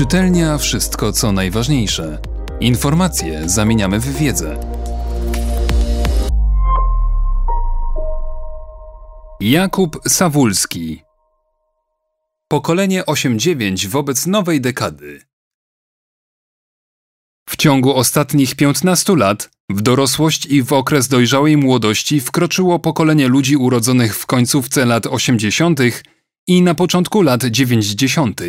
Czytelnia wszystko co najważniejsze. Informacje zamieniamy w wiedzę. Jakub Sawulski Pokolenie 8-9 wobec nowej dekady. W ciągu ostatnich 15 lat w dorosłość i w okres dojrzałej młodości wkroczyło pokolenie ludzi urodzonych w końcówce lat 80. i na początku lat 90.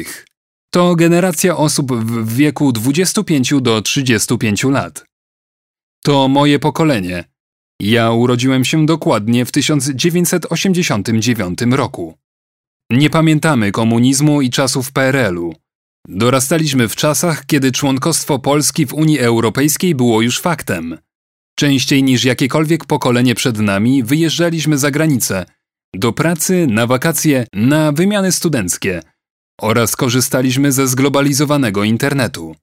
To generacja osób w wieku 25 do 35 lat. To moje pokolenie. Ja urodziłem się dokładnie w 1989 roku. Nie pamiętamy komunizmu i czasów PRL-u. Dorastaliśmy w czasach, kiedy członkostwo Polski w Unii Europejskiej było już faktem. Częściej niż jakiekolwiek pokolenie przed nami wyjeżdżaliśmy za granicę do pracy, na wakacje, na wymiany studenckie oraz korzystaliśmy ze zglobalizowanego internetu.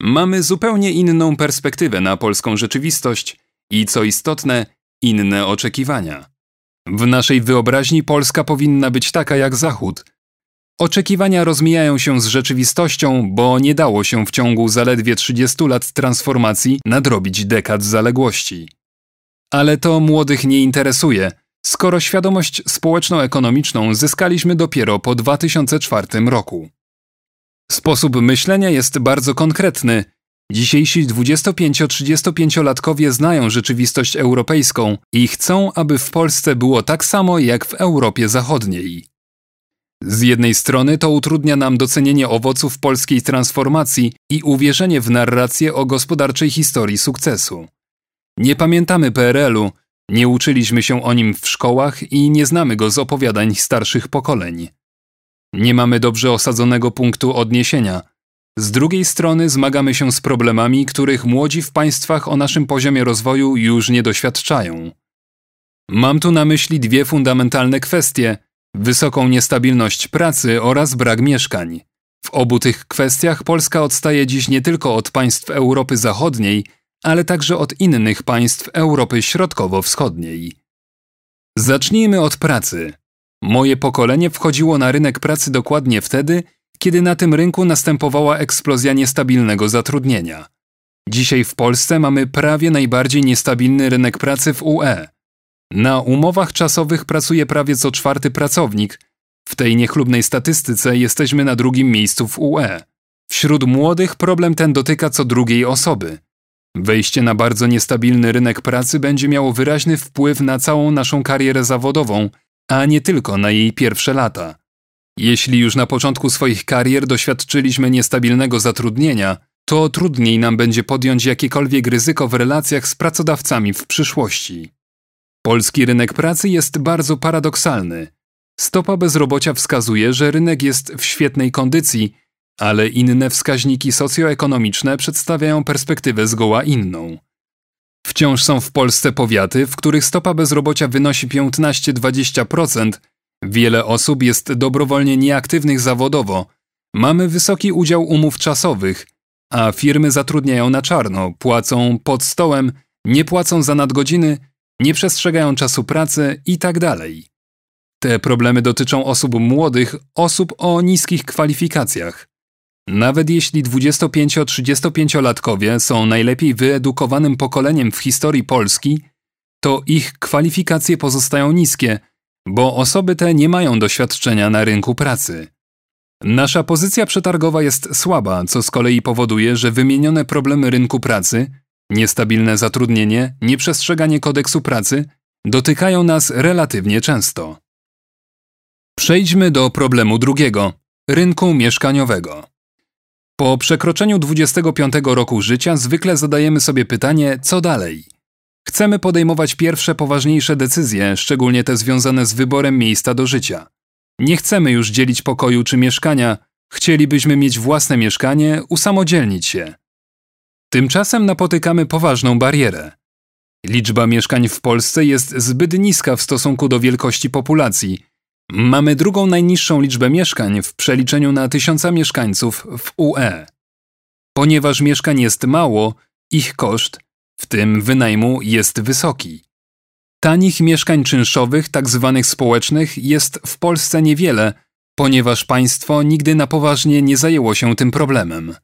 Mamy zupełnie inną perspektywę na polską rzeczywistość i, co istotne, inne oczekiwania. W naszej wyobraźni Polska powinna być taka jak Zachód. Oczekiwania rozmijają się z rzeczywistością, bo nie dało się w ciągu zaledwie 30 lat transformacji nadrobić dekad zaległości. Ale to młodych nie interesuje, skoro świadomość społeczno-ekonomiczną zyskaliśmy dopiero po 2004 roku. Sposób myślenia jest bardzo konkretny. Dzisiejsi 25-35-latkowie znają rzeczywistość europejską i chcą, aby w Polsce było tak samo jak w Europie Zachodniej. Z jednej strony to utrudnia nam docenienie owoców polskiej transformacji i uwierzenie w narrację o gospodarczej historii sukcesu. Nie pamiętamy PRL-u, nie uczyliśmy się o nim w szkołach i nie znamy go z opowiadań starszych pokoleń. Nie mamy dobrze osadzonego punktu odniesienia. Z drugiej strony zmagamy się z problemami, których młodzi w państwach o naszym poziomie rozwoju już nie doświadczają. Mam tu na myśli dwie fundamentalne kwestie: wysoką niestabilność pracy oraz brak mieszkań. W obu tych kwestiach Polska odstaje dziś nie tylko od państw Europy Zachodniej, ale także od innych państw Europy Środkowo-Wschodniej. Zacznijmy od pracy. Moje pokolenie wchodziło na rynek pracy dokładnie wtedy, kiedy na tym rynku następowała eksplozja niestabilnego zatrudnienia. Dzisiaj w Polsce mamy prawie najbardziej niestabilny rynek pracy w UE. Na umowach czasowych pracuje prawie co czwarty pracownik. W tej niechlubnej statystyce jesteśmy na drugim miejscu w UE. Wśród młodych problem ten dotyka co drugiej osoby. Wejście na bardzo niestabilny rynek pracy będzie miało wyraźny wpływ na całą naszą karierę zawodową, a nie tylko na jej pierwsze lata. Jeśli już na początku swoich karier doświadczyliśmy niestabilnego zatrudnienia, to trudniej nam będzie podjąć jakiekolwiek ryzyko w relacjach z pracodawcami w przyszłości. Polski rynek pracy jest bardzo paradoksalny. Stopa bezrobocia wskazuje, że rynek jest w świetnej kondycji, ale inne wskaźniki socjoekonomiczne przedstawiają perspektywę zgoła inną. Wciąż są w Polsce powiaty, w których stopa bezrobocia wynosi 15-20%, wiele osób jest dobrowolnie nieaktywnych zawodowo, mamy wysoki udział umów czasowych, a firmy zatrudniają na czarno, płacą pod stołem, nie płacą za nadgodziny, nie przestrzegają czasu pracy itd. Tak Te problemy dotyczą osób młodych, osób o niskich kwalifikacjach. Nawet jeśli 25-35-latkowie są najlepiej wyedukowanym pokoleniem w historii Polski, to ich kwalifikacje pozostają niskie, bo osoby te nie mają doświadczenia na rynku pracy. Nasza pozycja przetargowa jest słaba, co z kolei powoduje, że wymienione problemy rynku pracy niestabilne zatrudnienie, nieprzestrzeganie kodeksu pracy dotykają nas relatywnie często. Przejdźmy do problemu drugiego rynku mieszkaniowego. Po przekroczeniu 25 roku życia zwykle zadajemy sobie pytanie, co dalej. Chcemy podejmować pierwsze poważniejsze decyzje, szczególnie te związane z wyborem miejsca do życia. Nie chcemy już dzielić pokoju czy mieszkania, chcielibyśmy mieć własne mieszkanie, usamodzielnić się. Tymczasem napotykamy poważną barierę. Liczba mieszkań w Polsce jest zbyt niska w stosunku do wielkości populacji – Mamy drugą najniższą liczbę mieszkań w przeliczeniu na tysiąca mieszkańców w UE. Ponieważ mieszkań jest mało, ich koszt, w tym wynajmu, jest wysoki. Tanich mieszkań czynszowych, tzw. Tak społecznych, jest w Polsce niewiele, ponieważ państwo nigdy na poważnie nie zajęło się tym problemem.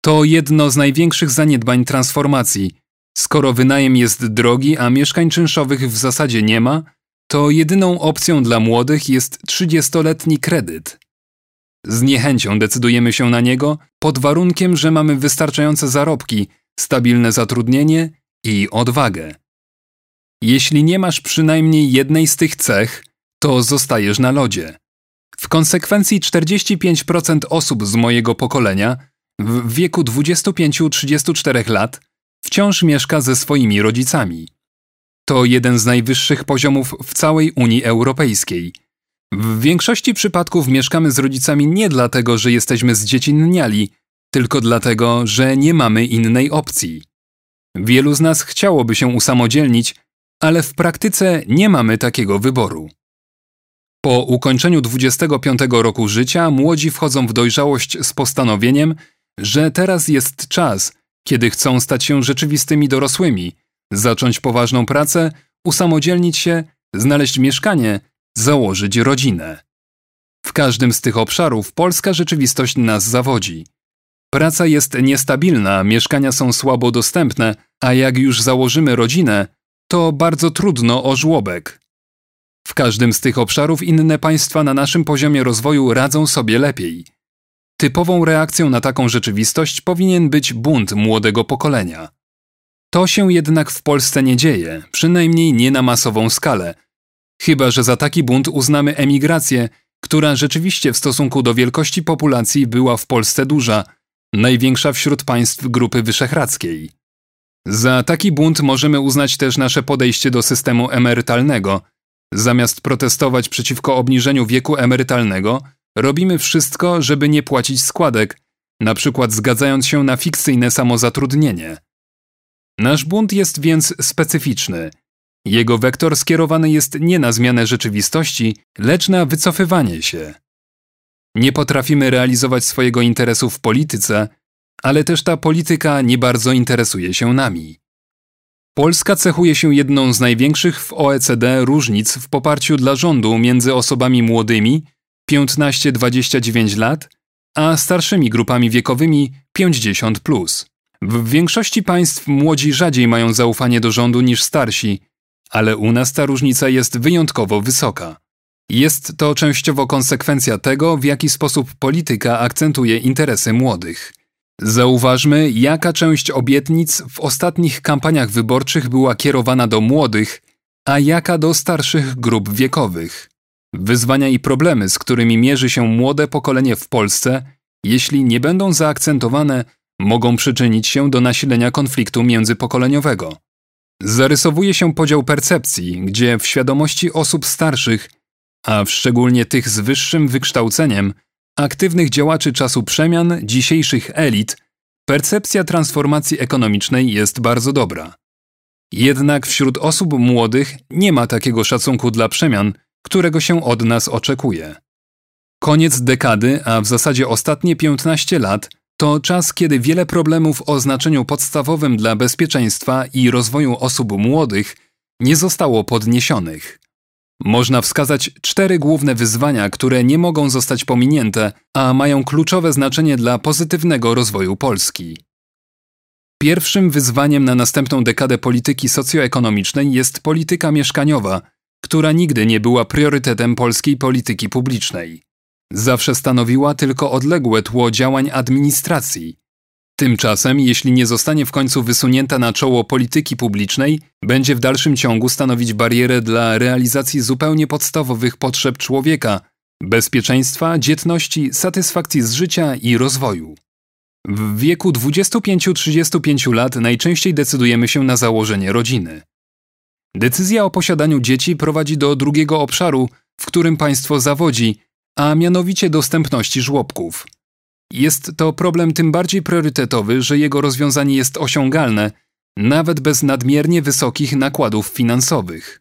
To jedno z największych zaniedbań transformacji. Skoro wynajem jest drogi, a mieszkań czynszowych w zasadzie nie ma, to jedyną opcją dla młodych jest 30-letni kredyt. Z niechęcią decydujemy się na niego pod warunkiem, że mamy wystarczające zarobki, stabilne zatrudnienie i odwagę. Jeśli nie masz przynajmniej jednej z tych cech, to zostajesz na lodzie. W konsekwencji 45% osób z mojego pokolenia w wieku 25-34 lat wciąż mieszka ze swoimi rodzicami. To jeden z najwyższych poziomów w całej Unii Europejskiej. W większości przypadków mieszkamy z rodzicami nie dlatego, że jesteśmy zdziecinniali, tylko dlatego, że nie mamy innej opcji. Wielu z nas chciałoby się usamodzielnić, ale w praktyce nie mamy takiego wyboru. Po ukończeniu 25 roku życia młodzi wchodzą w dojrzałość z postanowieniem, że teraz jest czas, kiedy chcą stać się rzeczywistymi dorosłymi, zacząć poważną pracę, usamodzielnić się, znaleźć mieszkanie, założyć rodzinę. W każdym z tych obszarów polska rzeczywistość nas zawodzi. Praca jest niestabilna, mieszkania są słabo dostępne, a jak już założymy rodzinę, to bardzo trudno o żłobek. W każdym z tych obszarów inne państwa na naszym poziomie rozwoju radzą sobie lepiej. Typową reakcją na taką rzeczywistość powinien być bunt młodego pokolenia. To się jednak w Polsce nie dzieje, przynajmniej nie na masową skalę. Chyba, że za taki bunt uznamy emigrację, która rzeczywiście w stosunku do wielkości populacji była w Polsce duża, największa wśród państw Grupy Wyszehradzkiej. Za taki bunt możemy uznać też nasze podejście do systemu emerytalnego. Zamiast protestować przeciwko obniżeniu wieku emerytalnego, robimy wszystko, żeby nie płacić składek, na przykład zgadzając się na fikcyjne samozatrudnienie. Nasz bunt jest więc specyficzny. Jego wektor skierowany jest nie na zmianę rzeczywistości, lecz na wycofywanie się. Nie potrafimy realizować swojego interesu w polityce, ale też ta polityka nie bardzo interesuje się nami. Polska cechuje się jedną z największych w OECD różnic w poparciu dla rządu między osobami młodymi 15-29 lat, a starszymi grupami wiekowymi 50. Plus. W większości państw młodzi rzadziej mają zaufanie do rządu niż starsi, ale u nas ta różnica jest wyjątkowo wysoka. Jest to częściowo konsekwencja tego, w jaki sposób polityka akcentuje interesy młodych. Zauważmy, jaka część obietnic w ostatnich kampaniach wyborczych była kierowana do młodych, a jaka do starszych grup wiekowych. Wyzwania i problemy, z którymi mierzy się młode pokolenie w Polsce, jeśli nie będą zaakcentowane, mogą przyczynić się do nasilenia konfliktu międzypokoleniowego. Zarysowuje się podział percepcji, gdzie w świadomości osób starszych, a szczególnie tych z wyższym wykształceniem, aktywnych działaczy czasu przemian, dzisiejszych elit, percepcja transformacji ekonomicznej jest bardzo dobra. Jednak wśród osób młodych nie ma takiego szacunku dla przemian, którego się od nas oczekuje. Koniec dekady, a w zasadzie ostatnie 15 lat, to czas, kiedy wiele problemów o znaczeniu podstawowym dla bezpieczeństwa i rozwoju osób młodych nie zostało podniesionych. Można wskazać cztery główne wyzwania, które nie mogą zostać pominięte, a mają kluczowe znaczenie dla pozytywnego rozwoju Polski. Pierwszym wyzwaniem na następną dekadę polityki socjoekonomicznej jest polityka mieszkaniowa, która nigdy nie była priorytetem polskiej polityki publicznej. Zawsze stanowiła tylko odległe tło działań administracji. Tymczasem, jeśli nie zostanie w końcu wysunięta na czoło polityki publicznej, będzie w dalszym ciągu stanowić barierę dla realizacji zupełnie podstawowych potrzeb człowieka bezpieczeństwa, dzietności, satysfakcji z życia i rozwoju. W wieku 25-35 lat najczęściej decydujemy się na założenie rodziny. Decyzja o posiadaniu dzieci prowadzi do drugiego obszaru, w którym państwo zawodzi, a mianowicie dostępności żłobków. Jest to problem tym bardziej priorytetowy, że jego rozwiązanie jest osiągalne, nawet bez nadmiernie wysokich nakładów finansowych.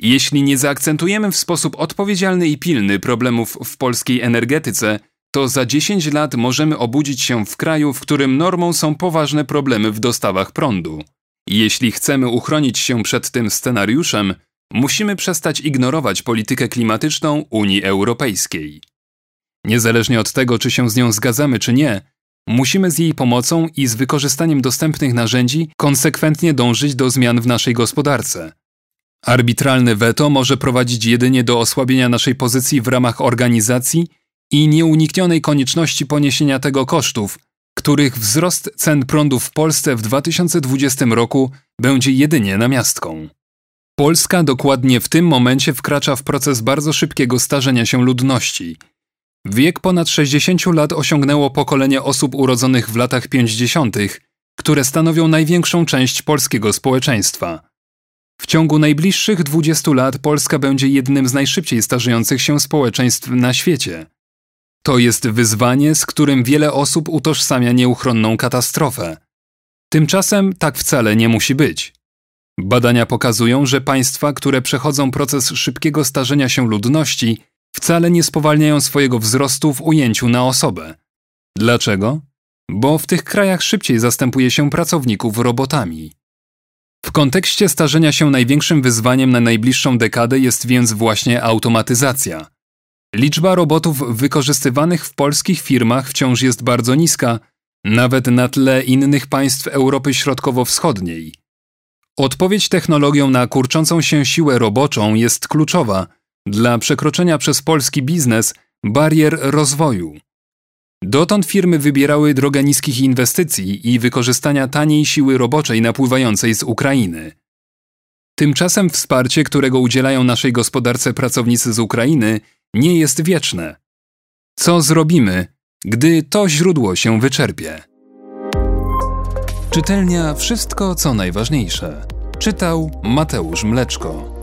Jeśli nie zaakcentujemy w sposób odpowiedzialny i pilny problemów w polskiej energetyce, to za 10 lat możemy obudzić się w kraju, w którym normą są poważne problemy w dostawach prądu. Jeśli chcemy uchronić się przed tym scenariuszem, musimy przestać ignorować politykę klimatyczną Unii Europejskiej. Niezależnie od tego, czy się z nią zgadzamy, czy nie, musimy z jej pomocą i z wykorzystaniem dostępnych narzędzi konsekwentnie dążyć do zmian w naszej gospodarce. Arbitralne weto może prowadzić jedynie do osłabienia naszej pozycji w ramach organizacji i nieuniknionej konieczności poniesienia tego kosztów, których wzrost cen prądu w Polsce w 2020 roku będzie jedynie namiastką. Polska dokładnie w tym momencie wkracza w proces bardzo szybkiego starzenia się ludności. Wiek ponad 60 lat osiągnęło pokolenie osób urodzonych w latach 50., które stanowią największą część polskiego społeczeństwa. W ciągu najbliższych 20 lat Polska będzie jednym z najszybciej starzejących się społeczeństw na świecie. To jest wyzwanie, z którym wiele osób utożsamia nieuchronną katastrofę. Tymczasem tak wcale nie musi być. Badania pokazują, że państwa, które przechodzą proces szybkiego starzenia się ludności, wcale nie spowalniają swojego wzrostu w ujęciu na osobę. Dlaczego? Bo w tych krajach szybciej zastępuje się pracowników robotami. W kontekście starzenia się największym wyzwaniem na najbliższą dekadę jest więc właśnie automatyzacja. Liczba robotów wykorzystywanych w polskich firmach wciąż jest bardzo niska, nawet na tle innych państw Europy Środkowo-Wschodniej. Odpowiedź technologią na kurczącą się siłę roboczą jest kluczowa dla przekroczenia przez polski biznes barier rozwoju. Dotąd firmy wybierały drogę niskich inwestycji i wykorzystania taniej siły roboczej napływającej z Ukrainy. Tymczasem wsparcie, którego udzielają naszej gospodarce pracownicy z Ukrainy, nie jest wieczne. Co zrobimy, gdy to źródło się wyczerpie? Czytelnia Wszystko co najważniejsze. Czytał Mateusz Mleczko.